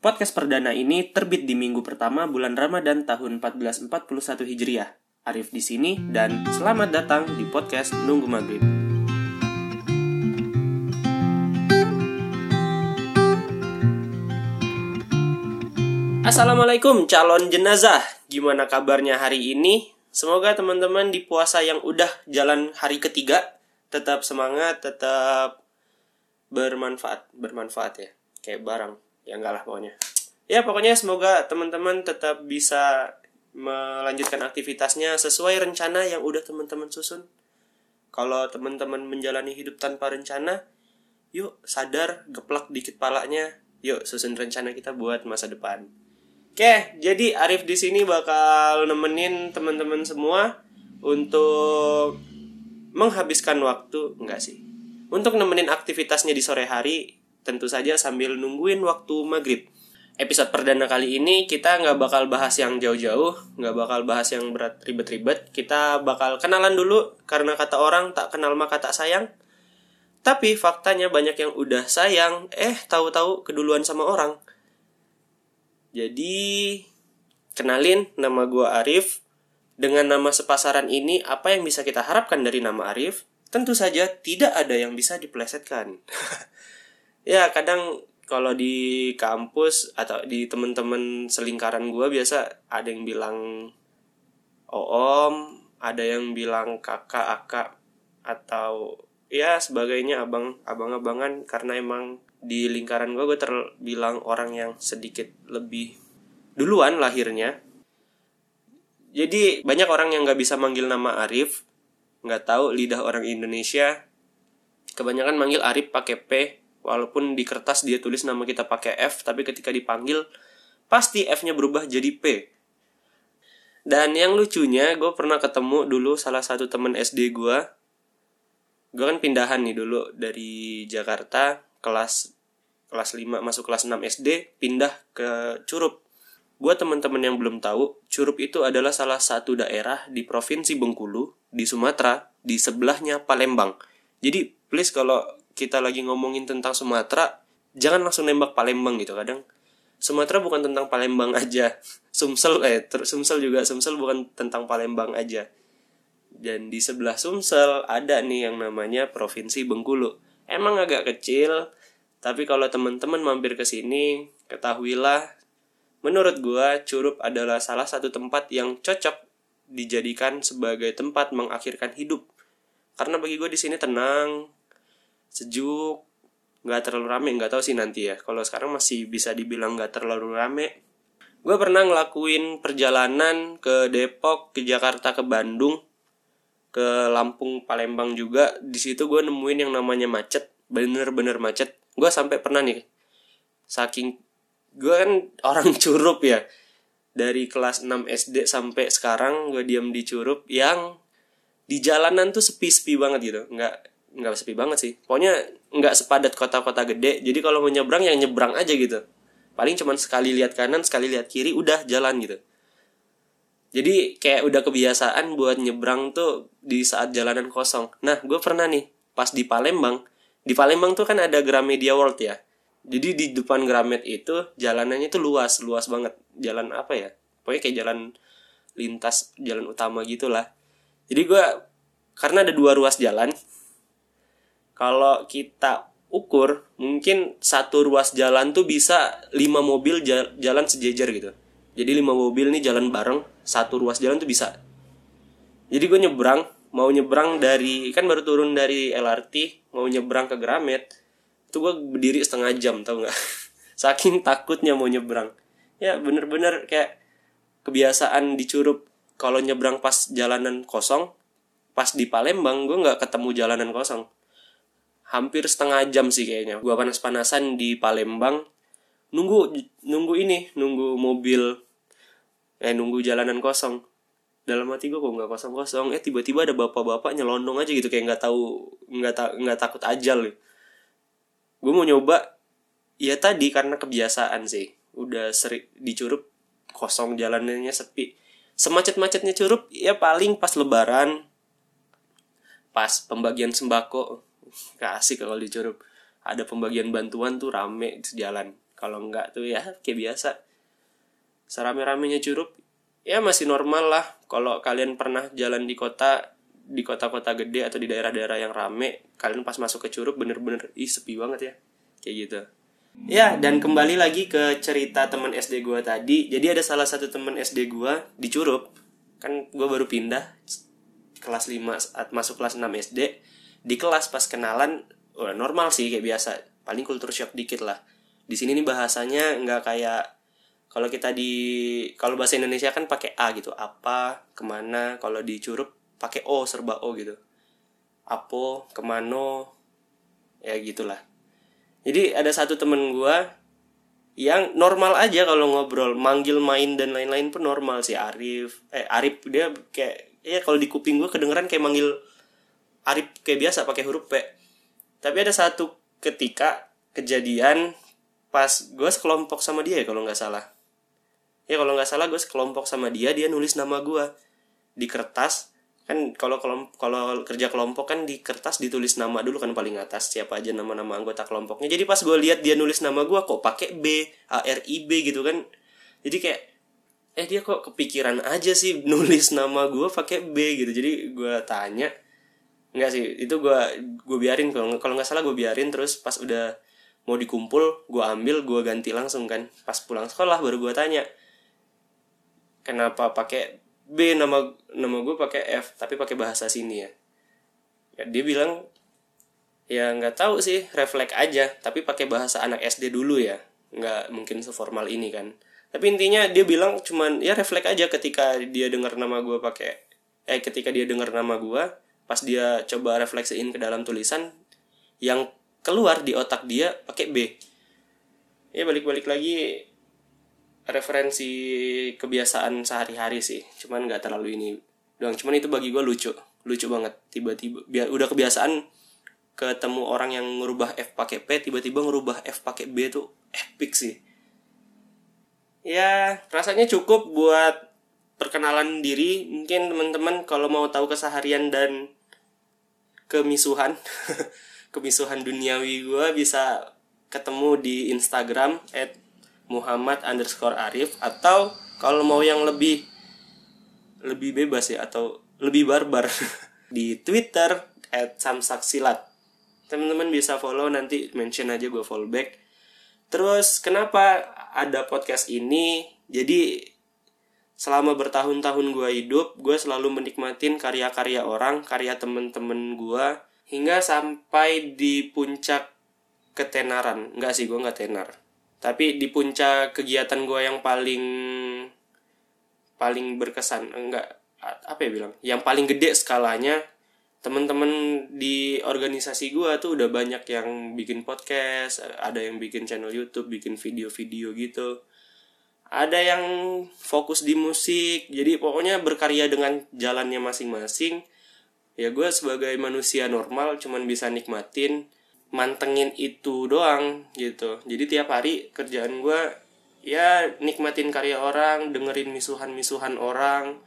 Podcast perdana ini terbit di minggu pertama bulan Ramadan tahun 1441 Hijriah. Arif di sini dan selamat datang di podcast Nunggu Maghrib. Assalamualaikum calon jenazah. Gimana kabarnya hari ini? Semoga teman-teman di puasa yang udah jalan hari ketiga tetap semangat, tetap bermanfaat, bermanfaat ya. Kayak barang. Ya enggak lah pokoknya. Ya pokoknya semoga teman-teman tetap bisa melanjutkan aktivitasnya sesuai rencana yang udah teman-teman susun. Kalau teman-teman menjalani hidup tanpa rencana, yuk sadar, geplak dikit palanya, yuk susun rencana kita buat masa depan. Oke, jadi Arif di sini bakal nemenin teman-teman semua untuk menghabiskan waktu enggak sih? Untuk nemenin aktivitasnya di sore hari, tentu saja sambil nungguin waktu maghrib. Episode perdana kali ini kita nggak bakal bahas yang jauh-jauh, nggak bakal bahas yang berat ribet-ribet. Kita bakal kenalan dulu karena kata orang tak kenal maka tak sayang. Tapi faktanya banyak yang udah sayang, eh tahu-tahu keduluan sama orang. Jadi, kenalin nama gue Arif. Dengan nama sepasaran ini, apa yang bisa kita harapkan dari nama Arif? Tentu saja tidak ada yang bisa diplesetkan. ya, kadang kalau di kampus atau di temen-temen selingkaran gue biasa ada yang bilang om, ada yang bilang kakak, akak, atau ya sebagainya abang, abang-abangan. Karena emang di lingkaran gue gue terbilang orang yang sedikit lebih duluan lahirnya. Jadi banyak orang yang nggak bisa manggil nama Arif nggak tahu lidah orang Indonesia. Kebanyakan manggil Arif pakai P walaupun di kertas dia tulis nama kita pakai F tapi ketika dipanggil pasti F-nya berubah jadi P dan yang lucunya gue pernah ketemu dulu salah satu temen SD gue gue kan pindahan nih dulu dari Jakarta kelas kelas 5 masuk kelas 6 SD pindah ke Curup. Buat teman-teman yang belum tahu, Curup itu adalah salah satu daerah di Provinsi Bengkulu di Sumatera, di sebelahnya Palembang. Jadi please kalau kita lagi ngomongin tentang Sumatera, jangan langsung nembak Palembang gitu kadang. Sumatera bukan tentang Palembang aja. Sumsel eh Sumsel juga Sumsel bukan tentang Palembang aja. Dan di sebelah Sumsel ada nih yang namanya Provinsi Bengkulu. Emang agak kecil, tapi kalau teman-teman mampir ke sini, ketahuilah menurut gua Curup adalah salah satu tempat yang cocok dijadikan sebagai tempat mengakhirkan hidup. Karena bagi gue di sini tenang, sejuk, nggak terlalu rame, nggak tahu sih nanti ya. Kalau sekarang masih bisa dibilang nggak terlalu rame. Gue pernah ngelakuin perjalanan ke Depok, ke Jakarta, ke Bandung, ke Lampung, Palembang juga. Di situ gue nemuin yang namanya macet, bener-bener macet gue sampai pernah nih saking gue kan orang curup ya dari kelas 6 SD sampai sekarang gue diam di curup yang di jalanan tuh sepi-sepi banget gitu nggak nggak sepi banget sih. Pokoknya nggak sepadat kota-kota gede. Jadi kalau mau nyebrang yang nyebrang aja gitu. Paling cuman sekali lihat kanan sekali lihat kiri udah jalan gitu. Jadi kayak udah kebiasaan buat nyebrang tuh di saat jalanan kosong. Nah gue pernah nih pas di Palembang. Di Palembang tuh kan ada Gramedia World ya. Jadi di depan Gramet itu jalanannya itu luas luas banget. Jalan apa ya? Pokoknya kayak jalan lintas jalan utama gitulah. Jadi gue karena ada dua ruas jalan kalau kita ukur mungkin satu ruas jalan tuh bisa lima mobil jalan sejajar gitu. Jadi lima mobil nih jalan bareng satu ruas jalan tuh bisa. Jadi gue nyebrang mau nyebrang dari kan baru turun dari LRT mau nyebrang ke Gramet itu gue berdiri setengah jam tau nggak? Saking takutnya mau nyebrang. Ya bener-bener kayak kebiasaan dicurup. Kalau nyebrang pas jalanan kosong pas di Palembang gue nggak ketemu jalanan kosong hampir setengah jam sih kayaknya. Gue panas-panasan di Palembang. Nunggu nunggu ini nunggu mobil eh nunggu jalanan kosong. Dalam hati gue kok nggak kosong kosong eh tiba-tiba ada bapak-bapak nyelondong aja gitu kayak nggak tahu nggak ta nggak takut ajal nih gue mau nyoba ya tadi karena kebiasaan sih. Udah sering dicurup kosong jalanannya sepi. Semacet-macetnya curup ya paling pas lebaran pas pembagian sembako gak asik kalau dicurup ada pembagian bantuan tuh rame di jalan kalau enggak tuh ya kayak biasa. Serame-ramenya Curup ya masih normal lah. Kalau kalian pernah jalan di kota di kota-kota gede atau di daerah-daerah yang rame kalian pas masuk ke Curug bener-bener ih sepi banget ya. Kayak gitu. Ya dan kembali lagi ke cerita teman SD gua tadi. Jadi ada salah satu teman SD gua di Curug kan gua baru pindah kelas 5 saat masuk kelas 6 SD di kelas pas kenalan udah normal sih kayak biasa. Paling kultur shock dikit lah. Di sini nih bahasanya nggak kayak kalau kita di kalau bahasa Indonesia kan pakai a gitu. Apa ke mana kalau di Curup pakai o serba o gitu. Apo kemano ya gitulah. Jadi ada satu temen gua yang normal aja kalau ngobrol. Manggil main dan lain-lain pun normal sih. Arif eh Arif dia kayak ya kalau di kuping gua kedengeran kayak manggil Arif kayak biasa pakai huruf P. Tapi ada satu ketika kejadian pas gue sekelompok sama dia ya kalau nggak salah. Ya kalau nggak salah gue sekelompok sama dia dia nulis nama gue di kertas. Kan kalau kalau kerja kelompok kan di kertas ditulis nama dulu kan paling atas siapa aja nama-nama anggota kelompoknya. Jadi pas gue lihat dia nulis nama gue kok pakai B A R I B gitu kan. Jadi kayak eh dia kok kepikiran aja sih nulis nama gue pakai B? gitu. Jadi gue tanya nggak sih itu gue gue biarin. Kalau kalau nggak salah gue biarin terus pas udah mau dikumpul gue ambil gue ganti langsung kan. Pas pulang sekolah baru gue tanya kenapa pakai B? Nama nama gue pakai F tapi pakai bahasa sini ya? Ya dia bilang ya nggak tahu sih refleks aja tapi pakai bahasa anak SD dulu ya. Nggak mungkin seformal ini kan. Tapi intinya dia bilang cuman ya refleks aja ketika dia dengar nama gue pakai eh ketika dia dengar nama gue pas dia coba refleksiin ke dalam tulisan yang keluar di otak dia pakai B. Ya balik-balik lagi referensi kebiasaan sehari-hari sih. Cuman nggak terlalu ini doang. Cuman itu bagi gue lucu. Lucu banget. Tiba-tiba biar udah kebiasaan ketemu orang yang ngerubah F pakai P tiba-tiba ngerubah F pakai B tuh epic sih. Ya rasanya cukup buat perkenalan diri. Mungkin teman-teman kalau mau tahu keseharian dan kemisuhan. Kemisuhan duniawi gue bisa ketemu di Instagram at Muhammad underscore Arif atau kalau mau yang lebih lebih bebas ya atau lebih barbar di Twitter at Samsaksilat. Teman-teman bisa follow nanti mention aja gue follow back. Terus kenapa ada podcast ini? Jadi selama bertahun-tahun gue hidup gue selalu menikmatin karya-karya orang karya temen-temen gue hingga sampai di puncak ketenaran. Nggak sih gue nggak tenar. Tapi di puncak kegiatan gue yang paling paling berkesan enggak apa ya bilang yang paling gede skalanya temen-temen di organisasi gue tuh udah banyak yang bikin podcast ada yang bikin channel YouTube bikin video-video gitu ada yang fokus di musik. Jadi pokoknya berkarya dengan jalannya masing-masing. Ya gue sebagai manusia normal cuman bisa nikmatin mantengin itu doang gitu. Jadi tiap hari kerjaan gue ya nikmatin karya orang dengerin misuhan-misuhan orang.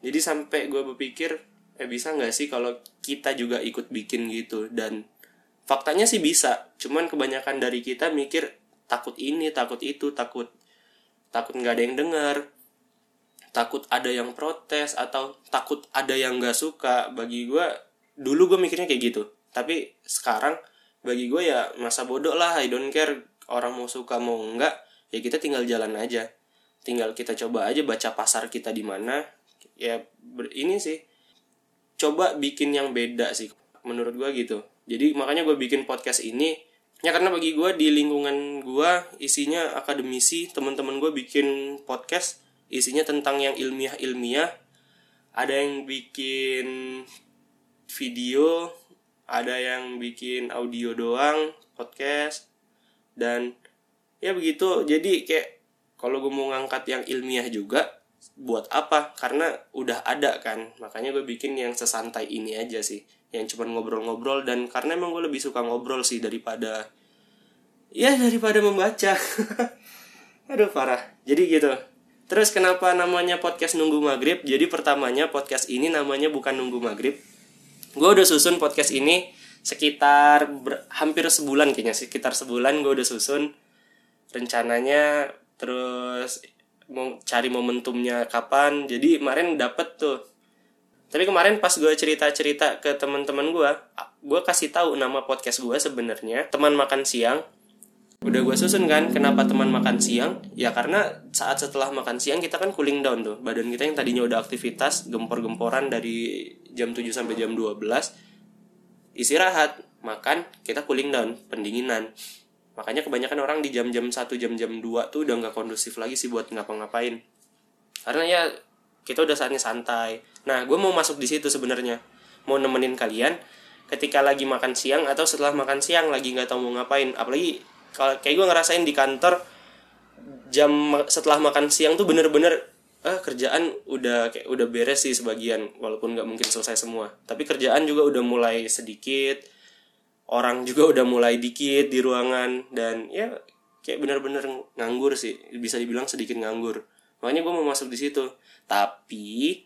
Jadi sampai gue berpikir eh bisa nggak sih kalau kita juga ikut bikin gitu? Dan faktanya sih bisa. Cuman kebanyakan dari kita mikir takut ini takut itu takut takut nggak ada yang denger takut ada yang protes atau takut ada yang nggak suka. Bagi gue dulu gue mikirnya kayak gitu. Tapi sekarang bagi gue ya masa bodoh lah. I don't care orang mau suka mau enggak ya kita tinggal jalan aja. Tinggal kita coba aja baca pasar kita di mana. Ya ini sih coba bikin yang beda sih. Menurut gue gitu. Jadi makanya gue bikin podcast ini ya karena bagi gue di lingkungan gue isinya akademisi teman-teman gue bikin podcast isinya tentang yang ilmiah ilmiah ada yang bikin video ada yang bikin audio doang podcast dan ya begitu. Jadi kayak kalau gue mau ngangkat yang ilmiah juga buat apa? Karena udah ada kan. Makanya gue bikin yang sesantai ini aja sih yang cuma ngobrol-ngobrol dan karena emang gue lebih suka ngobrol sih daripada ya daripada membaca. Aduh parah. Jadi gitu. Terus kenapa namanya podcast nunggu maghrib? Jadi pertamanya podcast ini namanya bukan nunggu maghrib. Gue udah susun podcast ini sekitar ber, hampir sebulan kayaknya sekitar sebulan gue udah susun rencananya. Terus mau cari momentumnya kapan. Jadi kemarin dapet tuh tapi kemarin pas gue cerita cerita ke teman-teman gue gue kasih tahu nama podcast gue sebenarnya teman makan siang. Udah gue susun kan kenapa teman makan siang? Ya karena saat setelah makan siang kita kan cooling down tuh. Badan kita yang tadinya udah aktivitas gempor-gemporan dari jam 7 sampai jam 12 istirahat makan kita cooling down pendinginan. Makanya kebanyakan orang di jam-jam 1 jam-jam 2 tuh udah nggak kondusif lagi sih buat ngapa-ngapain. Karena ya kita udah saatnya santai. Nah gue mau masuk di situ sebenarnya. Mau nemenin kalian ketika lagi makan siang atau setelah makan siang lagi nggak tahu mau ngapain. Apalagi kalau kayak gue ngerasain di kantor jam setelah makan siang tuh bener-bener ah kerjaan udah kayak udah beres sih sebagian walaupun nggak mungkin selesai semua. Tapi kerjaan juga udah mulai sedikit orang juga udah mulai dikit di ruangan dan ya kayak bener-bener nganggur sih. Bisa dibilang sedikit nganggur makanya gue mau masuk di situ. Tapi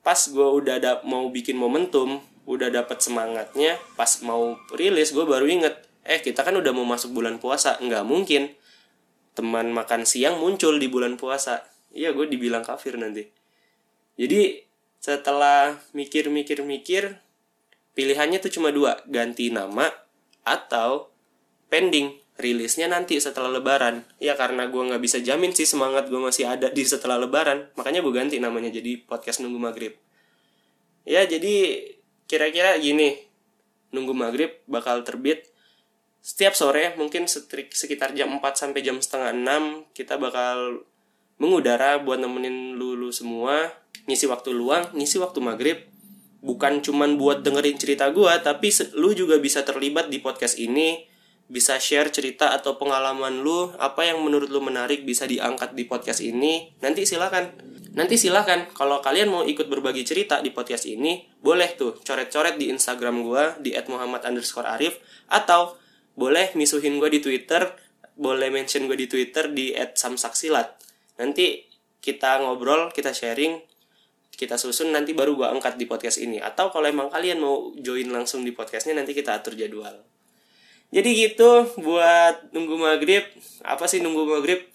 pas gue udah ada mau bikin momentum udah dapat semangatnya pas mau rilis gue baru inget eh kita kan udah mau masuk bulan puasa. Nggak mungkin. Teman makan siang muncul di bulan puasa. Iya gue dibilang kafir nanti. Jadi setelah mikir-mikir-mikir pilihannya tuh cuma dua. Ganti nama atau pending rilisnya nanti setelah lebaran. Ya karena gue nggak bisa jamin sih semangat gue masih ada di setelah lebaran. Makanya gue ganti namanya jadi podcast nunggu maghrib. Ya jadi kira-kira gini. Nunggu maghrib bakal terbit setiap sore mungkin sekitar jam 4 sampai jam setengah 6 kita bakal mengudara buat nemenin lulu semua ngisi waktu luang ngisi waktu maghrib. Bukan cuman buat dengerin cerita gue tapi lu juga bisa terlibat di podcast ini bisa share cerita atau pengalaman lu apa yang menurut lu menarik bisa diangkat di podcast ini. Nanti silakan. Nanti silakan. Kalau kalian mau ikut berbagi cerita di podcast ini boleh tuh coret-coret di Instagram gue di @muhammad_arif atau boleh misuhin gue di Twitter boleh mention gue di Twitter di @samsaksilat. Nanti kita ngobrol kita sharing kita susun nanti baru gue angkat di podcast ini. Atau kalau emang kalian mau join langsung di podcastnya nanti kita atur jadwal jadi gitu buat nunggu maghrib apa sih nunggu maghrib?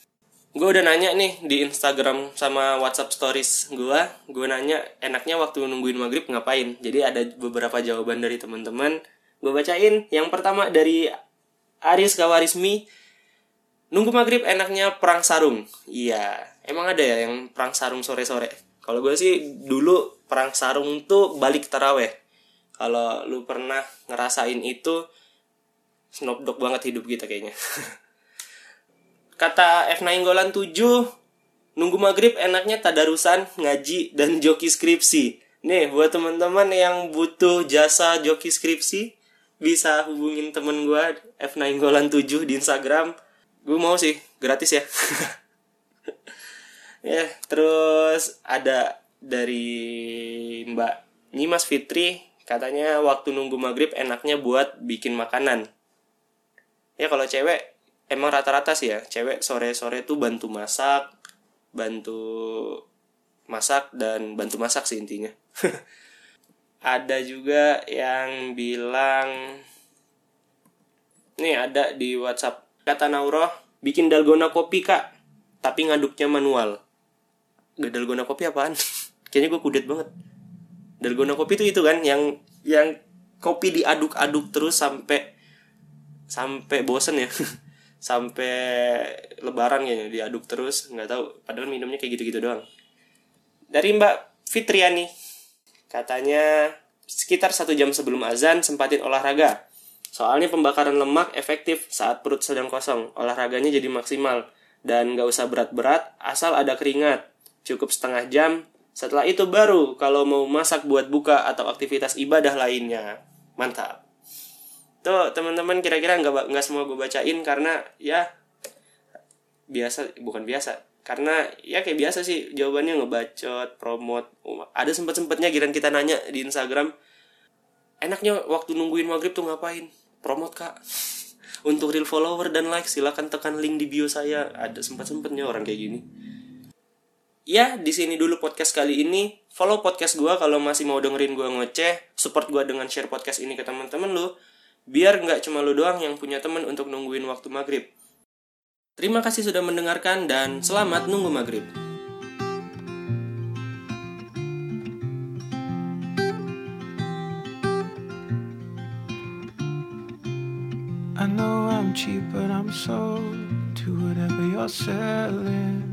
Gue udah nanya nih di Instagram sama WhatsApp Stories gue gue nanya enaknya waktu nungguin maghrib ngapain? Jadi ada beberapa jawaban dari teman-teman. Gue bacain. Yang pertama dari Aris Kawarismi nunggu maghrib enaknya perang sarung. Iya emang ada ya yang perang sarung sore-sore? Kalau gue sih dulu perang sarung tuh balik taraweh. Kalau lu pernah ngerasain itu, snobdog banget hidup kita kayaknya. Kata F9 Golan 7, nunggu maghrib enaknya tadarusan, ngaji, dan joki skripsi. Nih, buat teman-teman yang butuh jasa joki skripsi, bisa hubungin temen gue F9 Golan 7 di Instagram. Gue mau sih, gratis ya. ya terus ada dari Mbak Nyimas Fitri katanya waktu nunggu maghrib enaknya buat bikin makanan ya kalau cewek emang rata-rata sih ya. Cewek sore-sore tuh bantu masak bantu masak dan bantu masak sih intinya. Ada juga yang bilang nih ada di WhatsApp. Kata Nauroh bikin dalgona kopi kak tapi ngaduknya manual. Gak dalgona kopi apaan? Kayaknya gue kudet banget. Dalgona kopi itu itu kan yang yang kopi diaduk-aduk terus sampai sampai bosen ya. Sampai lebaran kayaknya diaduk terus nggak tahu. Padahal minumnya kayak gitu-gitu doang. Dari Mbak Fitriani. Katanya sekitar satu jam sebelum azan sempatin olahraga. Soalnya pembakaran lemak efektif saat perut sedang kosong. Olahraganya jadi maksimal. Dan nggak usah berat-berat asal ada keringat. Cukup setengah jam. Setelah itu baru kalau mau masak buat buka atau aktivitas ibadah lainnya. Mantap. Tuh teman-teman kira-kira nggak nggak semua gue bacain karena ya biasa bukan biasa karena ya kayak biasa sih jawabannya ngebacot promote ada sempet sempetnya giran kita nanya di Instagram enaknya waktu nungguin maghrib tuh ngapain? Promote kak. Untuk real follower dan like silahkan tekan link di bio saya. Ada sempat sempetnya orang kayak gini. Ya di sini dulu podcast kali ini. Follow podcast gue kalau masih mau dengerin gue ngoceh support gue dengan share podcast ini ke teman-teman lu biar nggak cuma lu doang yang punya temen untuk nungguin waktu maghrib Terima kasih sudah mendengarkan dan selamat nunggu maghrib. I know I'm cheap, but I'm sold to whatever you're selling.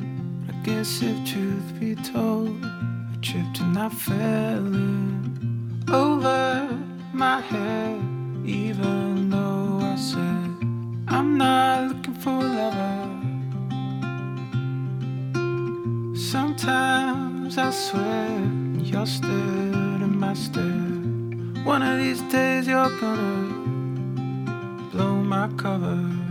I guess if truth be told, I tripped and I fell in over my head, even though I said I'm not looking for a lover. Sometimes I swear you're still in my stare. One of these days you're gonna blow my cover.